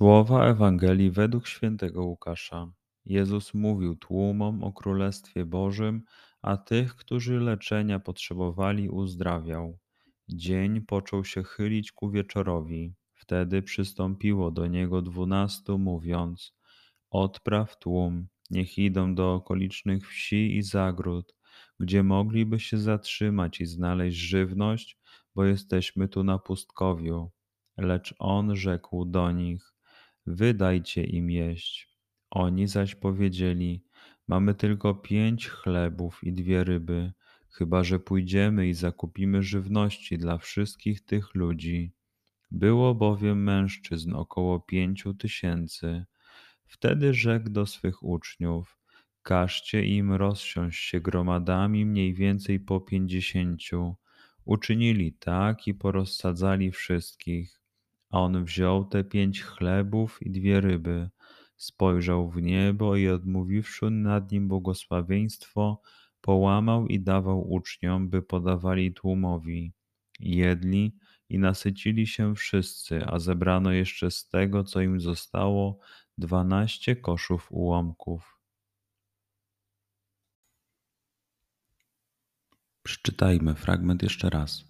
Słowa Ewangelii według świętego Łukasza. Jezus mówił tłumom o Królestwie Bożym, a tych, którzy leczenia potrzebowali, uzdrawiał. Dzień począł się chylić ku wieczorowi. Wtedy przystąpiło do niego dwunastu, mówiąc: Odpraw tłum, niech idą do okolicznych wsi i zagród, gdzie mogliby się zatrzymać i znaleźć żywność, bo jesteśmy tu na pustkowiu. Lecz on rzekł do nich: Wydajcie im jeść. Oni zaś powiedzieli: Mamy tylko pięć chlebów i dwie ryby, chyba że pójdziemy i zakupimy żywności dla wszystkich tych ludzi. Było bowiem mężczyzn około pięciu tysięcy. Wtedy rzekł do swych uczniów: Każcie im rozsiąść się gromadami mniej więcej po pięćdziesięciu. Uczynili tak i porozsadzali wszystkich. A on wziął te pięć chlebów i dwie ryby, spojrzał w niebo i odmówiwszy nad nim błogosławieństwo, połamał i dawał uczniom, by podawali tłumowi. Jedli i nasycili się wszyscy, a zebrano jeszcze z tego, co im zostało, dwanaście koszów ułomków. Przeczytajmy fragment jeszcze raz.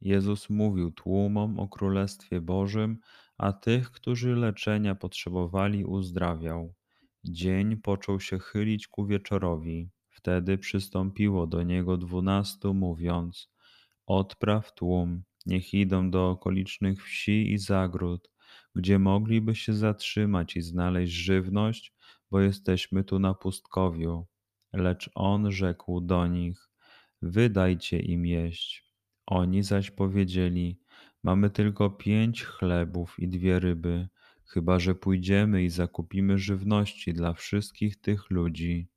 Jezus mówił tłumom o Królestwie Bożym, a tych, którzy leczenia potrzebowali, uzdrawiał. Dzień począł się chylić ku wieczorowi. Wtedy przystąpiło do niego dwunastu, mówiąc: Odpraw tłum, niech idą do okolicznych wsi i zagród, gdzie mogliby się zatrzymać i znaleźć żywność, bo jesteśmy tu na pustkowiu. Lecz on rzekł do nich: Wydajcie im jeść. Oni zaś powiedzieli: Mamy tylko pięć chlebów i dwie ryby, chyba że pójdziemy i zakupimy żywności dla wszystkich tych ludzi.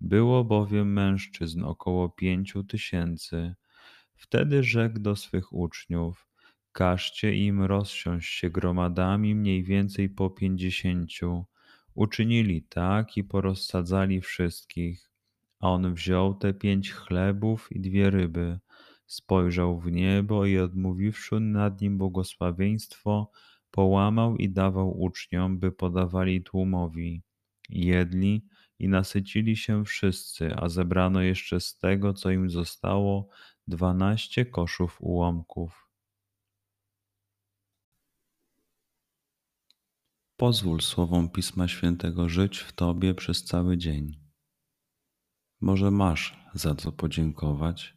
Było bowiem mężczyzn około pięciu tysięcy. Wtedy rzekł do swych uczniów: Każcie im rozsiąść się gromadami mniej więcej po pięćdziesięciu. Uczynili tak i porozsadzali wszystkich. A on wziął te pięć chlebów i dwie ryby Spojrzał w niebo i odmówiwszy nad nim błogosławieństwo, połamał i dawał uczniom, by podawali tłumowi. Jedli i nasycili się wszyscy, a zebrano jeszcze z tego, co im zostało, dwanaście koszów ułomków. Pozwól słowom Pisma Świętego żyć w Tobie przez cały dzień. Może masz za co podziękować,